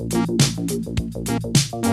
あっ!